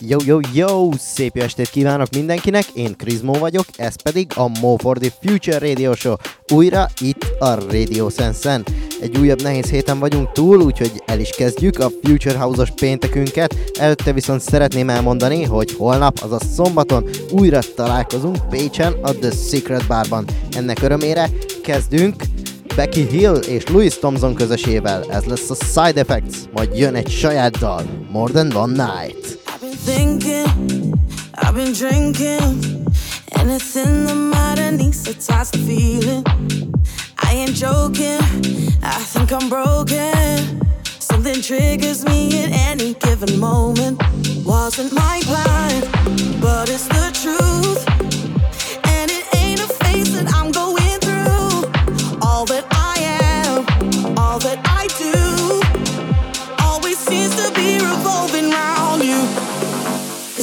Yo, yo, yo! Szép jó estét kívánok mindenkinek, én Krizmó vagyok, ez pedig a Mo for the Future Radio Show. Újra itt a Radio Sense-en. Egy újabb nehéz héten vagyunk túl, úgyhogy el is kezdjük a Future House-os péntekünket. Előtte viszont szeretném elmondani, hogy holnap, azaz szombaton újra találkozunk Pécsen a The Secret Barban. Ennek örömére kezdünk Becky Hill és Louis Thompson közösével. Ez lesz a Side Effects, majd jön egy saját dal, More Than One Night. Thinking, I've been drinking. Anything the to touch the feeling. I ain't joking, I think I'm broken. Something triggers me at any given moment. Wasn't my plan, but it's the truth. And it ain't a phase that I'm going through. all that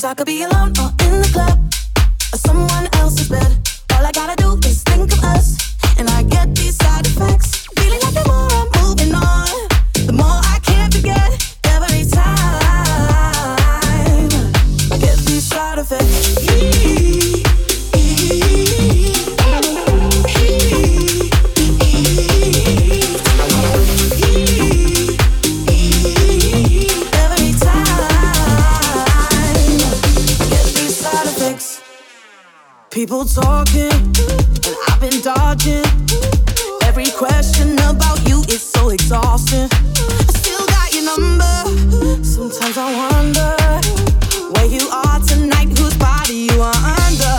Cause I could be alone or in the club, or someone else's bed. All I gotta do is think of us, and I get these People talking, and I've been dodging. Every question about you is so exhausting. I still got your number. Sometimes I wonder where you are tonight, whose body you are under.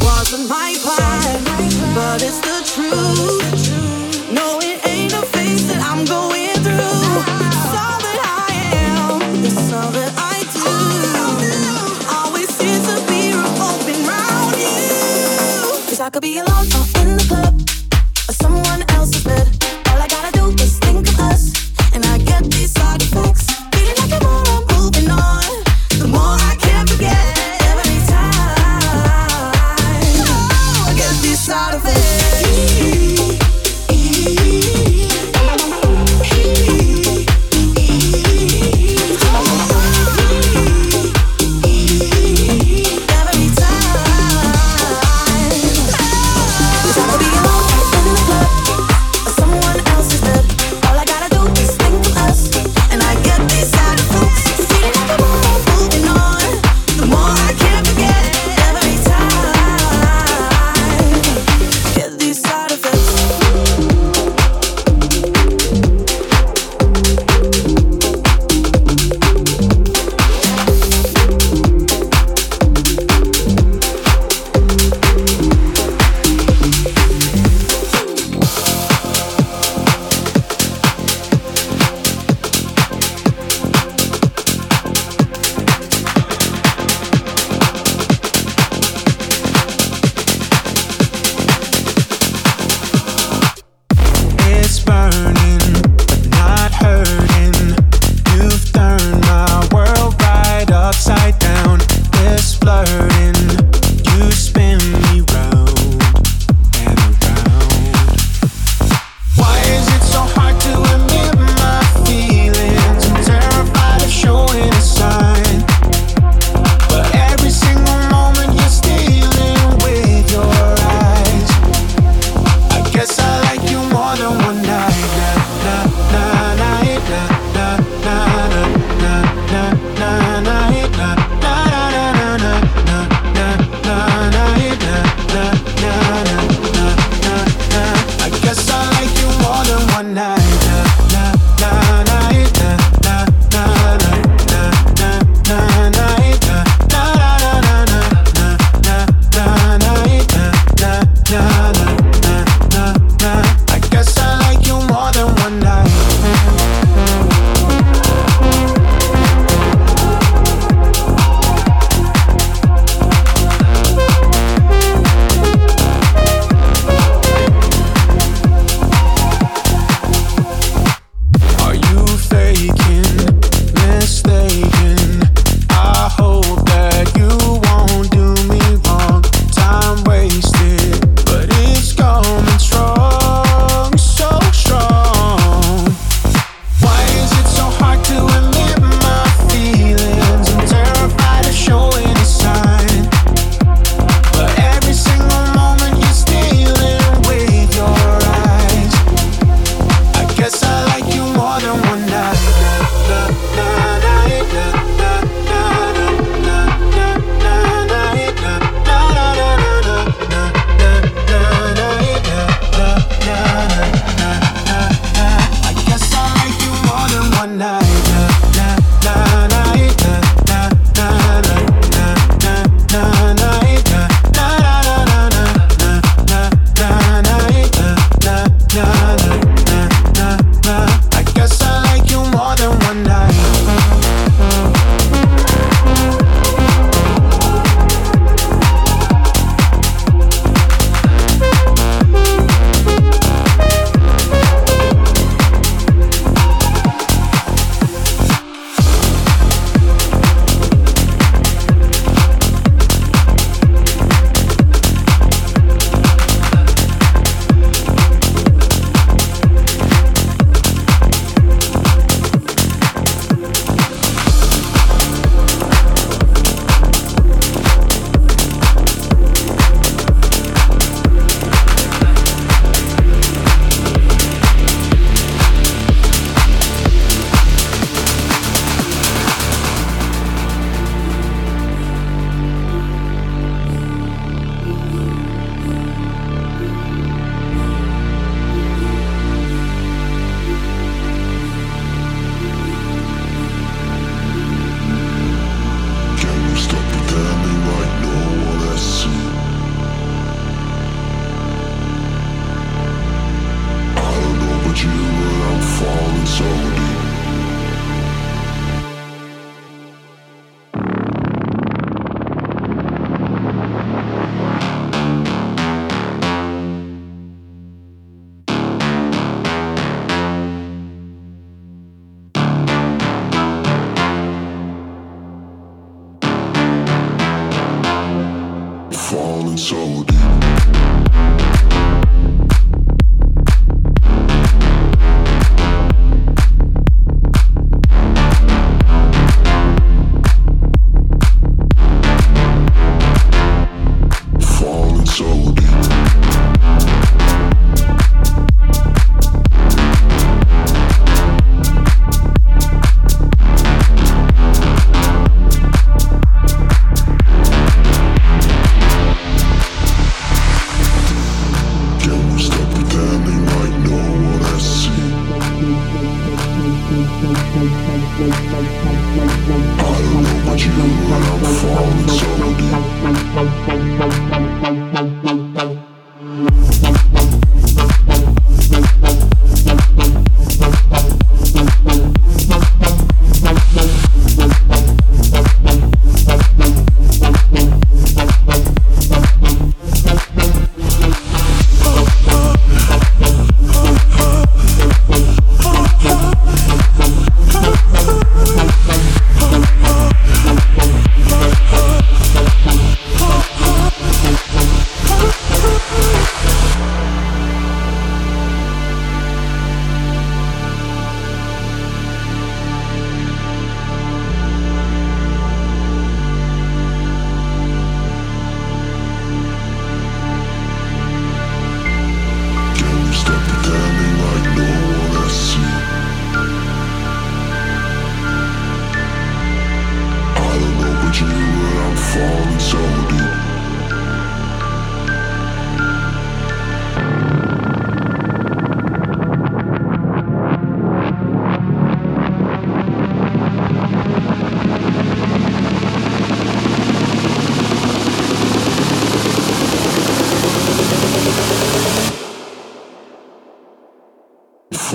Wasn't my plan, but it's the truth.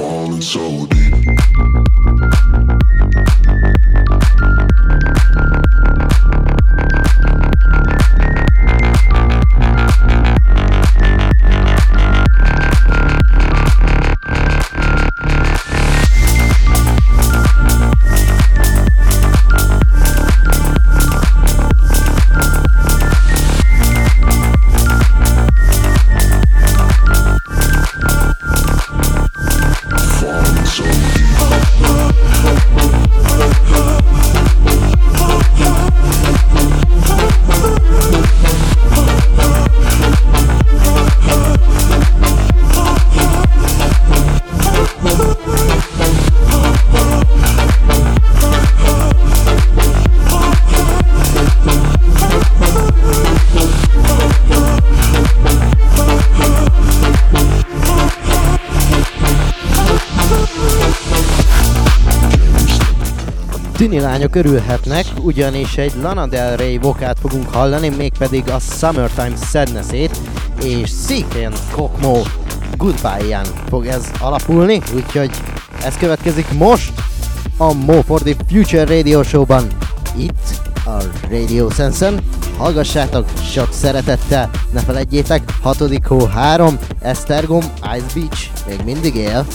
falling so deep. Tini lányok örülhetnek, ugyanis egy Lana Del Rey vokát fogunk hallani, mégpedig a Summertime Sadness-ét, és and Kokmo Goodbye-ján fog ez alapulni, úgyhogy ez következik most a Mo for the Future Radio Show-ban, itt a Radio Sense-en. Hallgassátok sok szeretettel, ne felejtjétek, 6. hó 3, Esztergom, Ice Beach, még mindig él.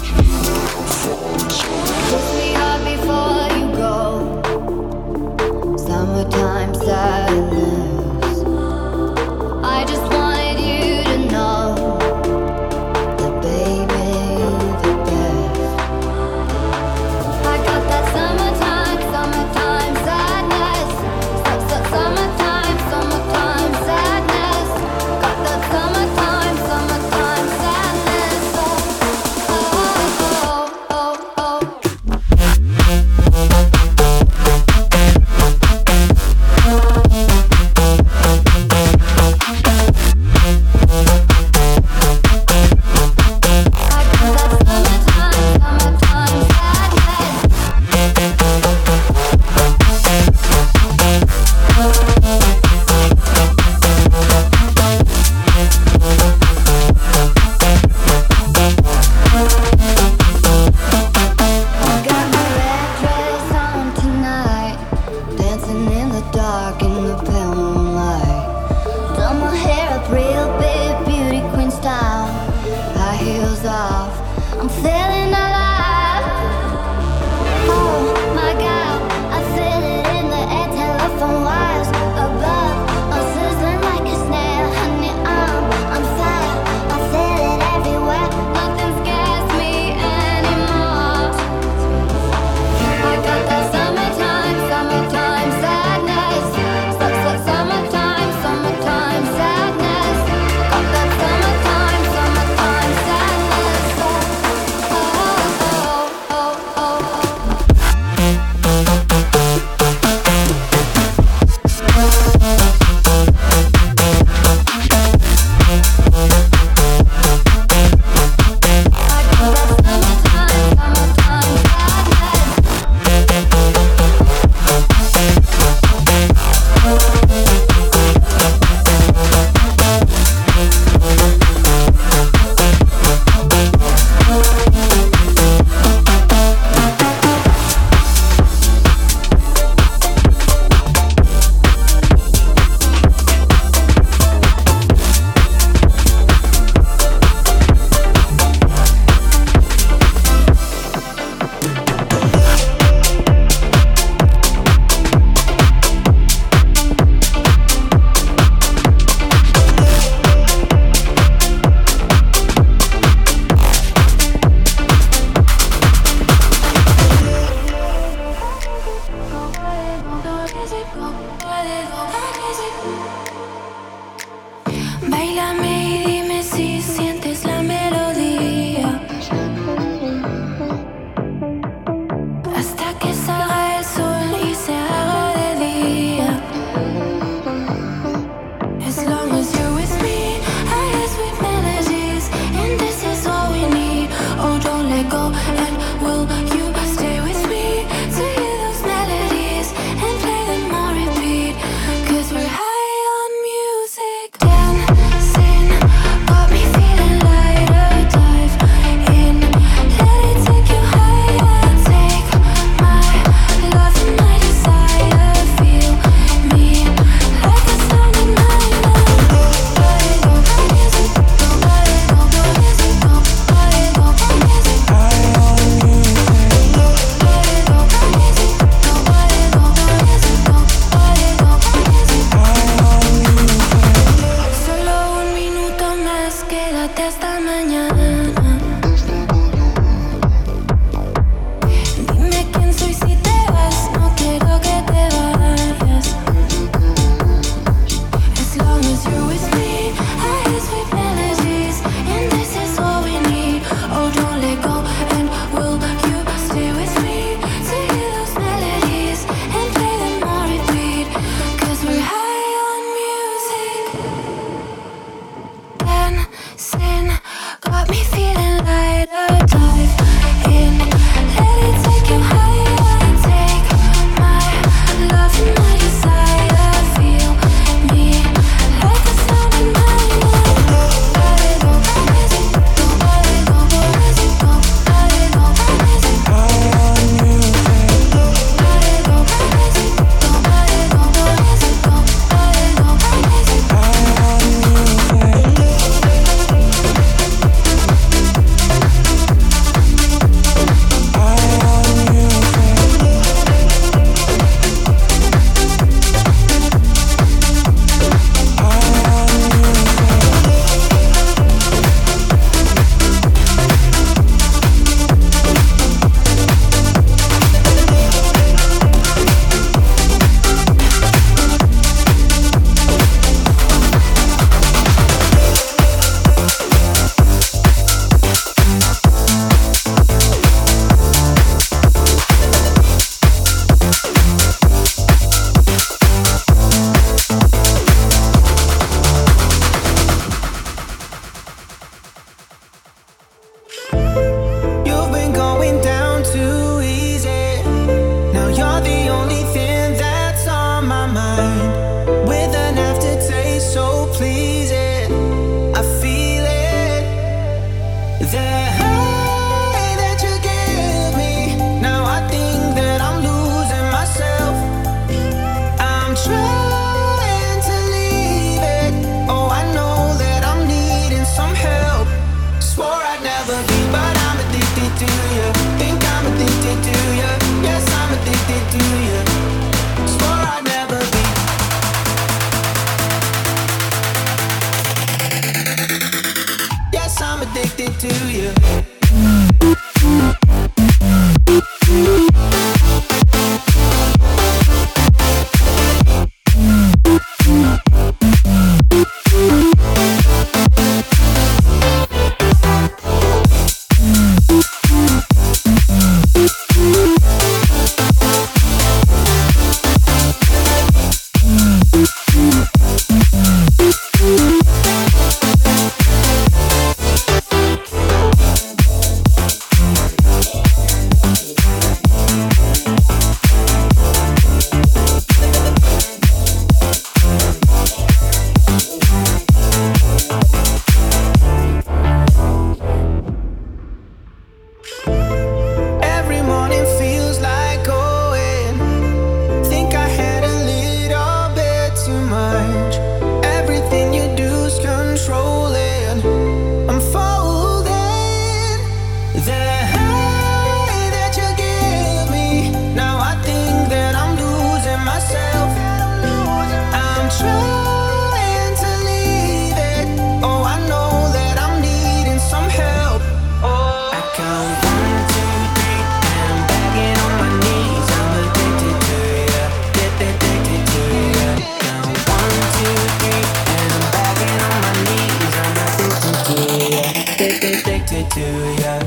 there to you. Addicted to ya,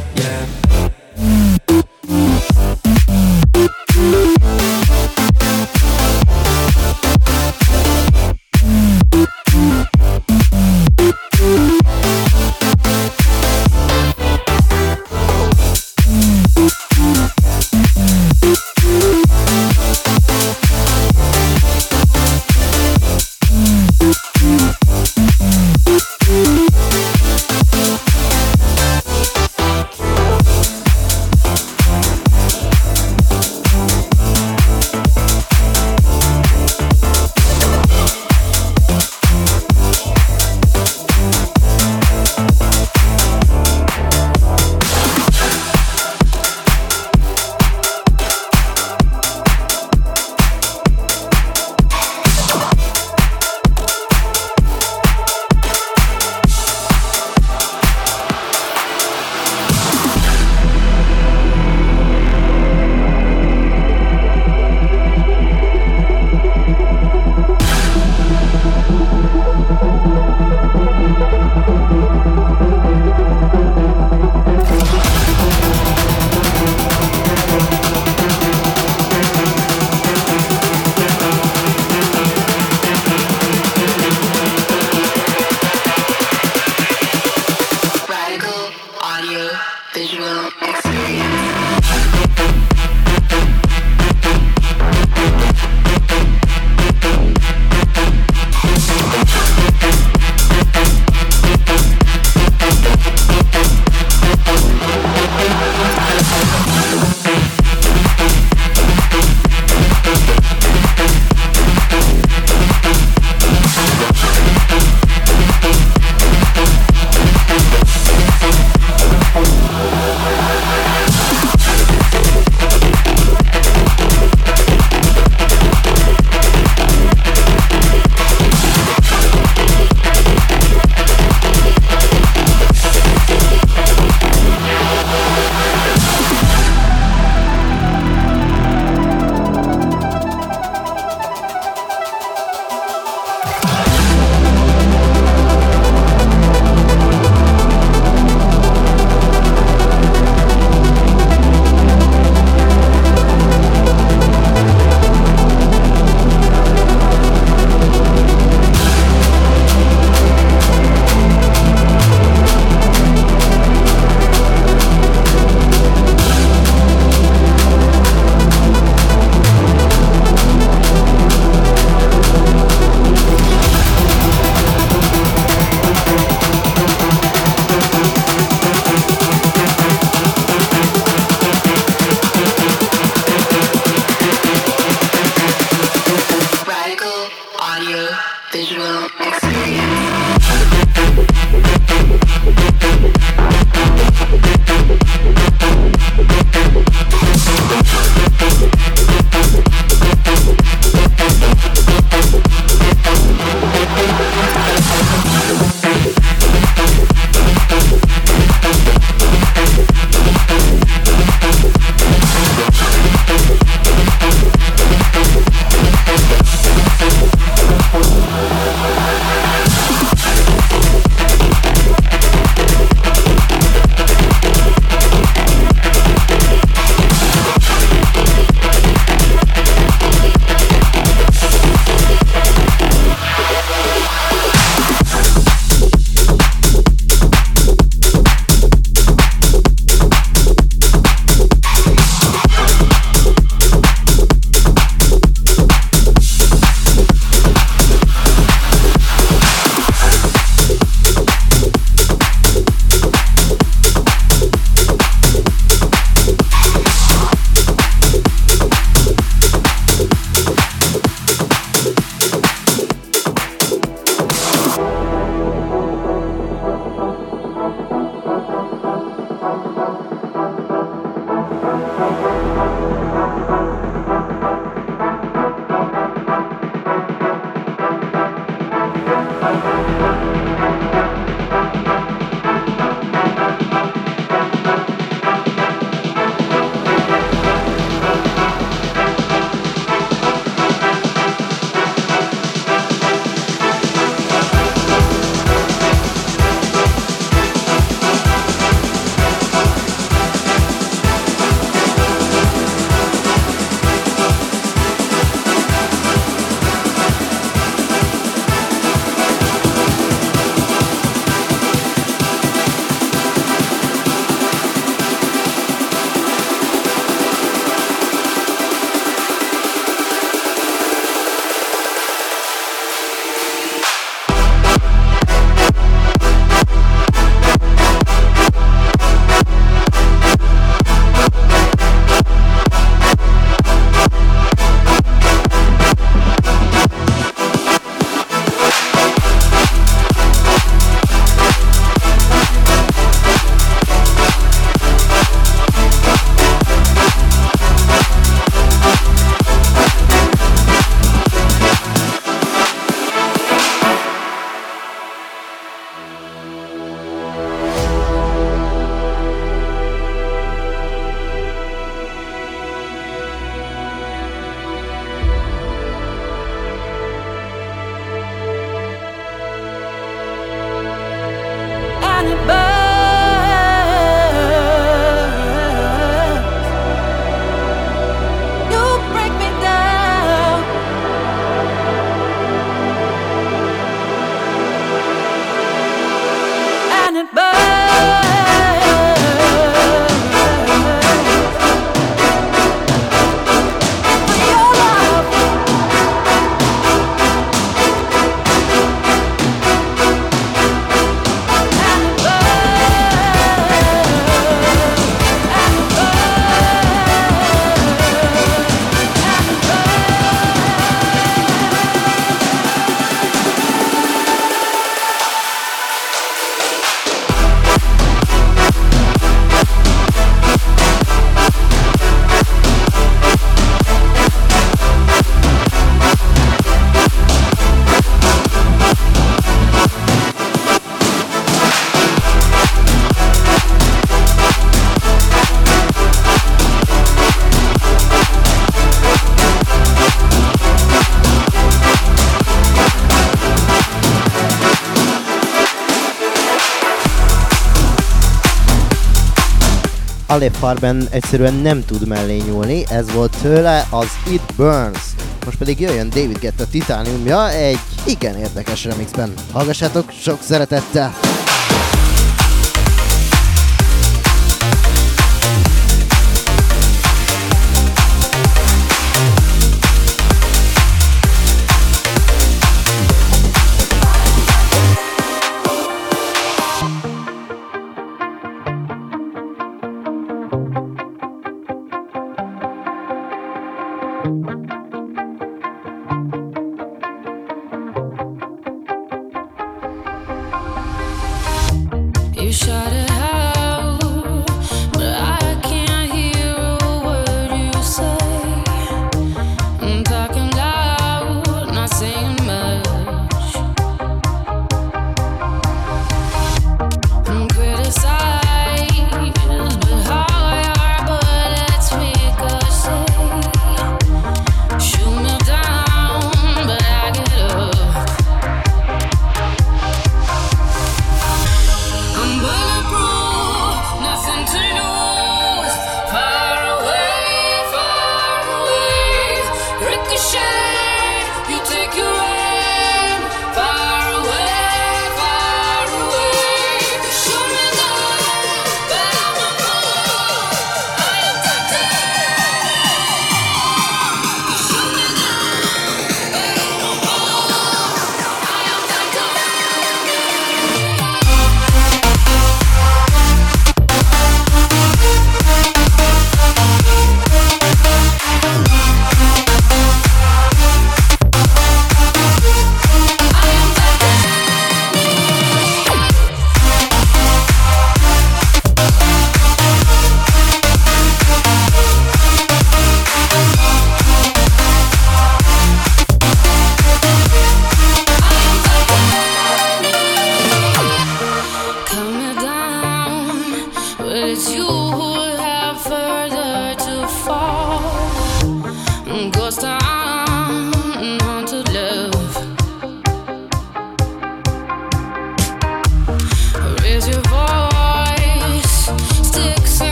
Ale Farben egyszerűen nem tud mellé nyúlni, ez volt tőle az It Burns. Most pedig jöjjön David Guetta Titaniumja egy igen érdekes remixben. Hallgassátok sok szeretettel!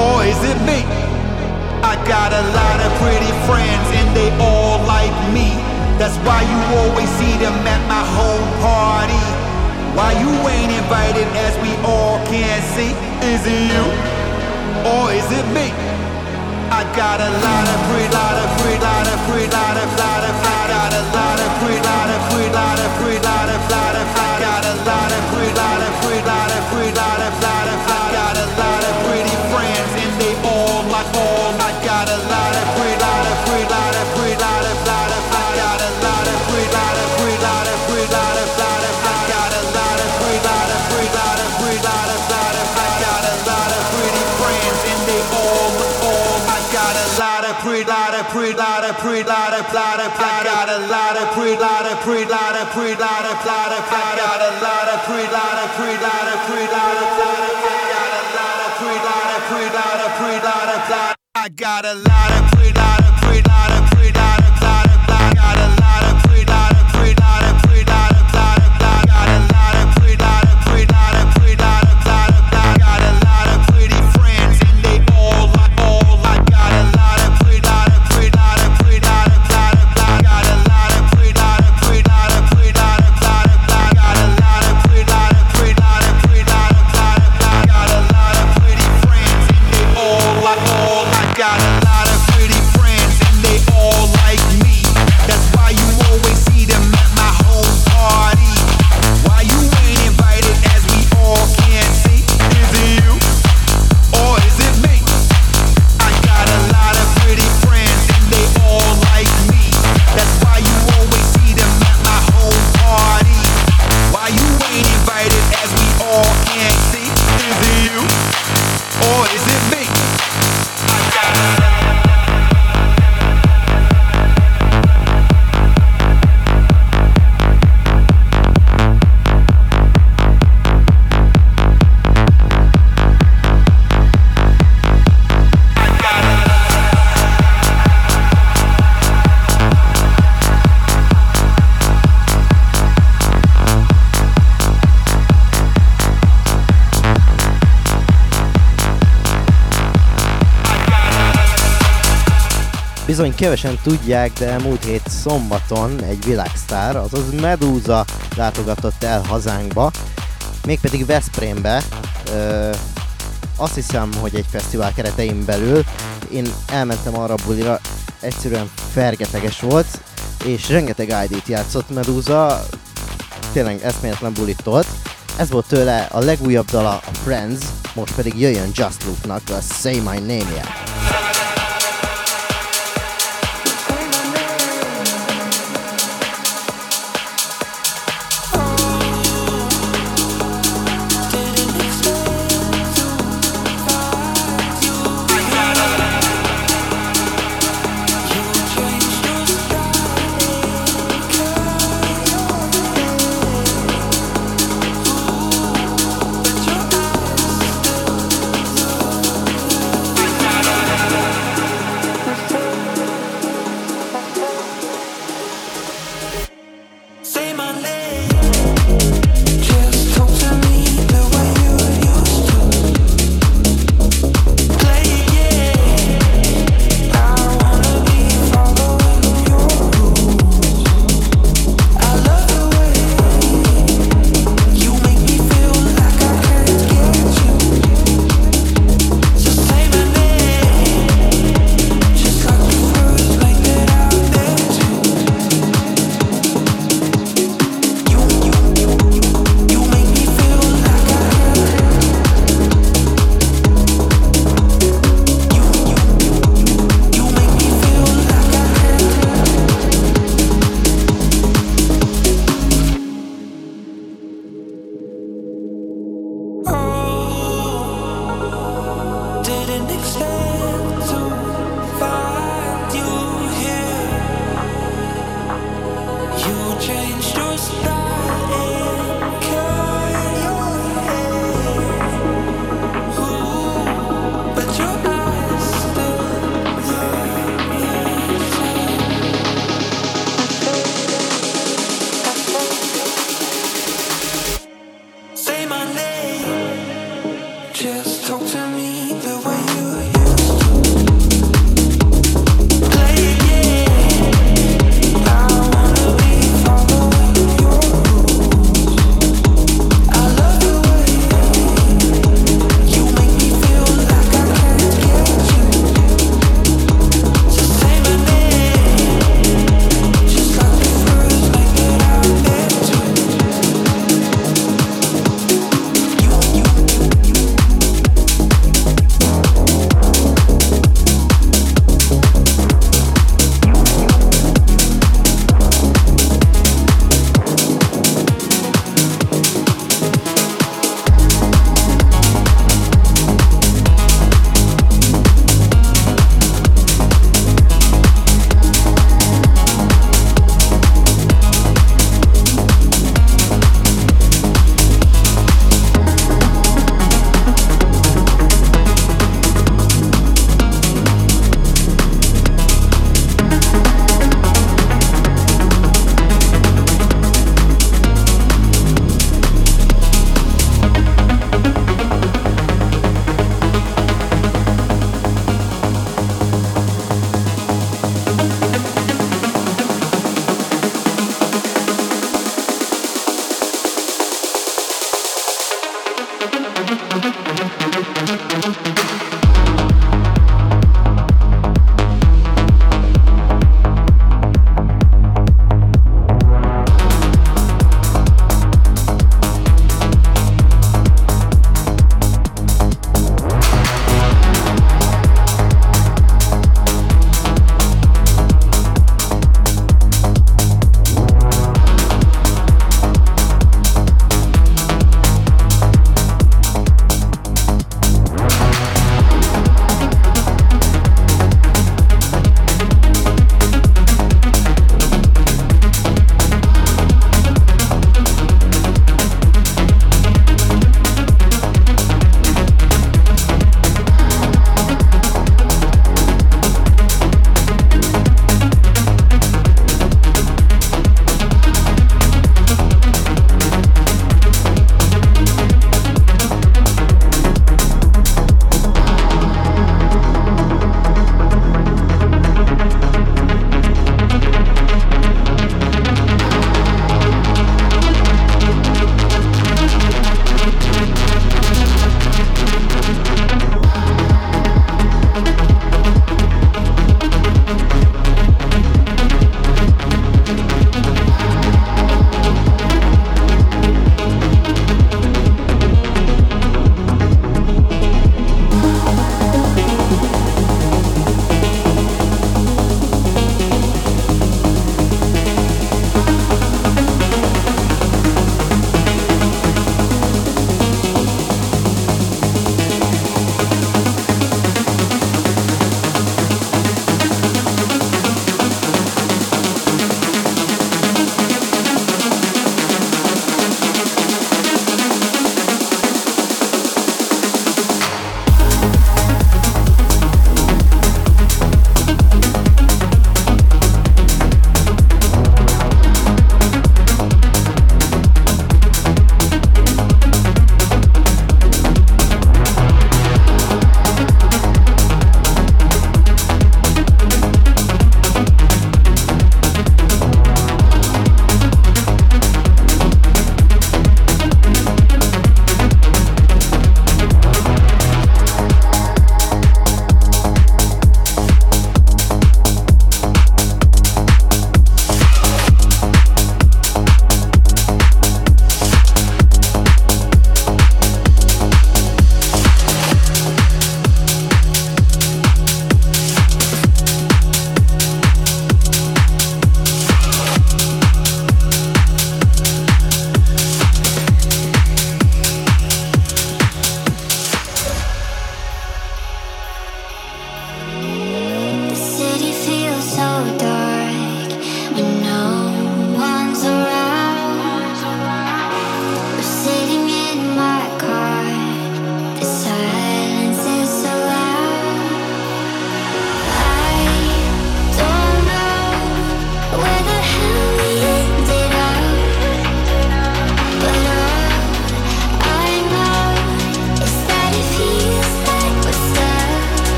or is it me? I got a lot of pretty friends and they all like me. That's why you always see them at my home party. Why you ain't invited as we all can see? Is it you or is it me? I got a lot of free, lot of free, lot of free, lot of, lot of, lot of, lot of, lot of, lot of, free, lot of, free. I got a pre-ladder, pre-ladder, ladder, ladder, ladder, ladder, pre-ladder, pre-ladder, pre-ladder, ladder, ladder, ladder, pre-ladder, pre-ladder, pre-ladder, ladder. I got a lot of pre-ladder, pre-ladder. kevesen tudják, de múlt hét szombaton egy világsztár, azaz Medúza látogatott el hazánkba, mégpedig Veszprémbe, ö, azt hiszem, hogy egy fesztivál keretein belül. Én elmentem arra a bulira, egyszerűen fergeteges volt, és rengeteg ID-t játszott Medúza, tényleg eszméletlen bulit tolt. Ez volt tőle a legújabb dala, a Friends, most pedig jöjjön Just Loopnak a Say My Name-je.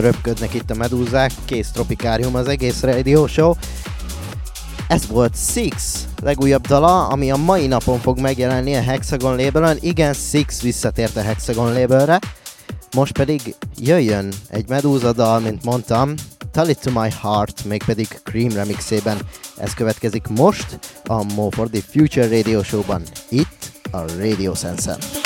Röpködnek itt a medúzák, kész tropikárium az egész radio show. Ez volt Six legújabb dala, ami a mai napon fog megjelenni a Hexagon label Igen, Six visszatért a Hexagon labelre. Most pedig jöjjön egy Medusa dal, mint mondtam, Tell It To My Heart, mégpedig Cream remixében. Ez következik most a Mo For The Future Radio Show-ban, itt a Radio Sense-en.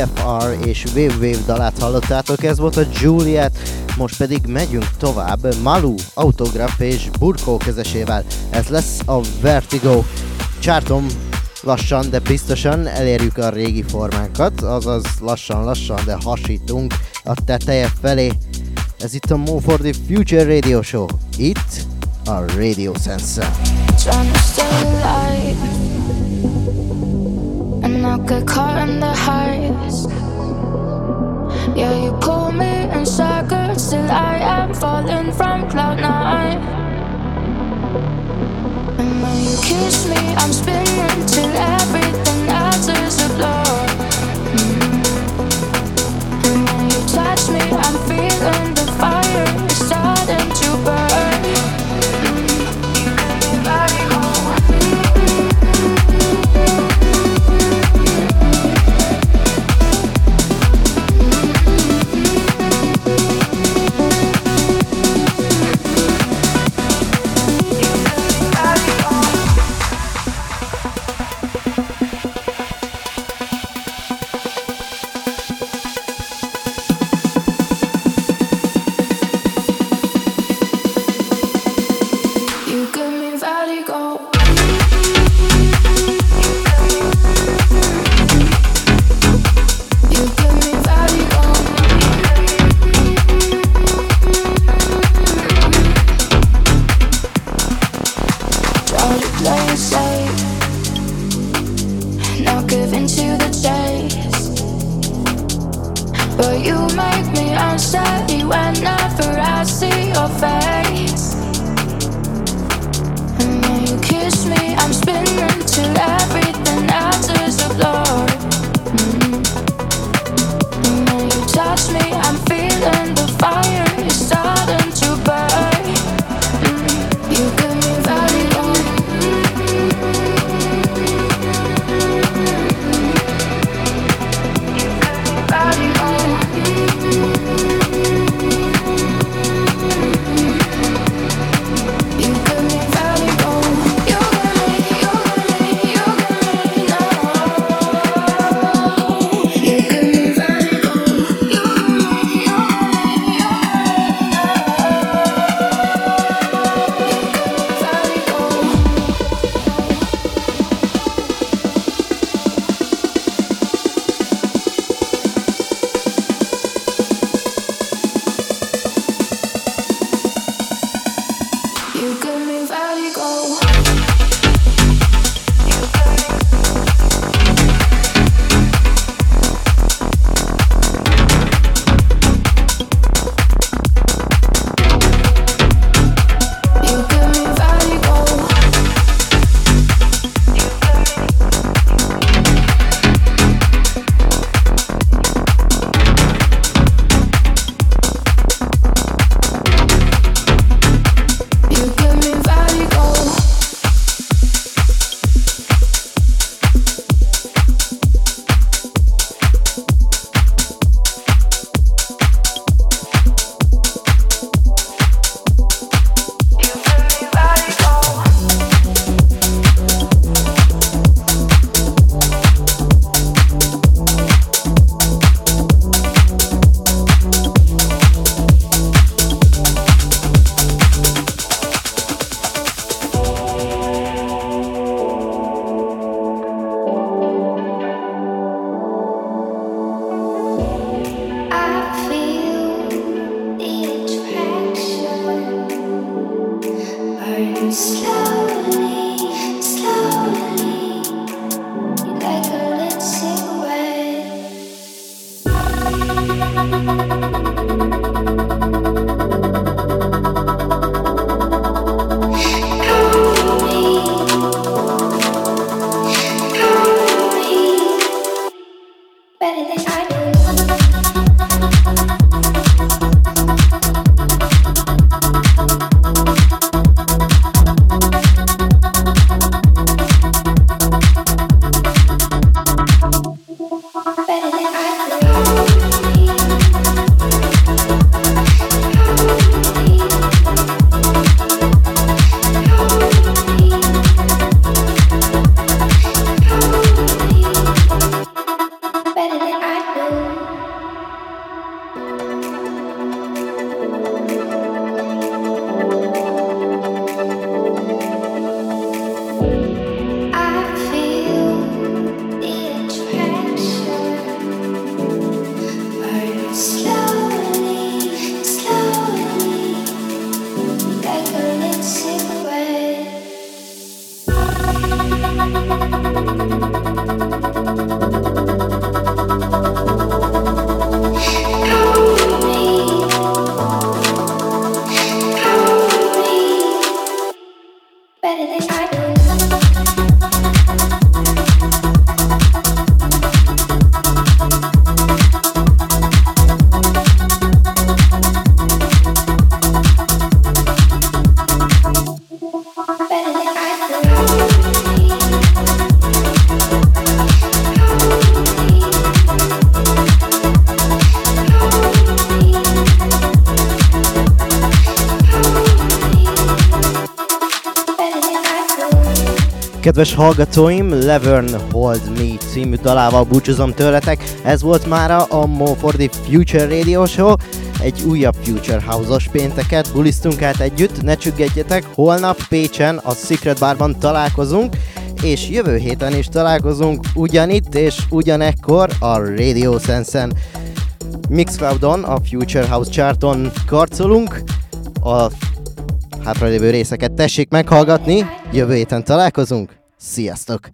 TFR és Wave Wave dalát hallottátok, ez volt a Juliet, most pedig megyünk tovább Malu, Autograph és Burkó kezesével. Ez lesz a Vertigo. Csártom lassan, de biztosan elérjük a régi formánkat, azaz lassan-lassan, de hasítunk a teteje felé. Ez itt a Move for the Future Radio Show. Itt a Radio Sensor. Trying to stay alive. not get caught in the highs. Yeah, you pull me in circles till I am falling from cloud nine. And when you kiss me, I'm spinning till everything else is a blur. Mm-hmm. And when you touch me, I'm feeling the fire starting to burn. Kedves hallgatóim, Levern Hold Me című dalával búcsúzom tőletek. Ez volt már a Mo for the Future Radio Show. Egy újabb Future House-os pénteket bulisztunk át együtt, ne csüggedjetek, holnap Pécsen a Secret Barban találkozunk, és jövő héten is találkozunk ugyanitt és ugyanekkor a Radio Sense-en. Mixcloudon, a Future House charton karcolunk, a hátralévő részeket tessék meghallgatni, jövő héten találkozunk, sziasztok!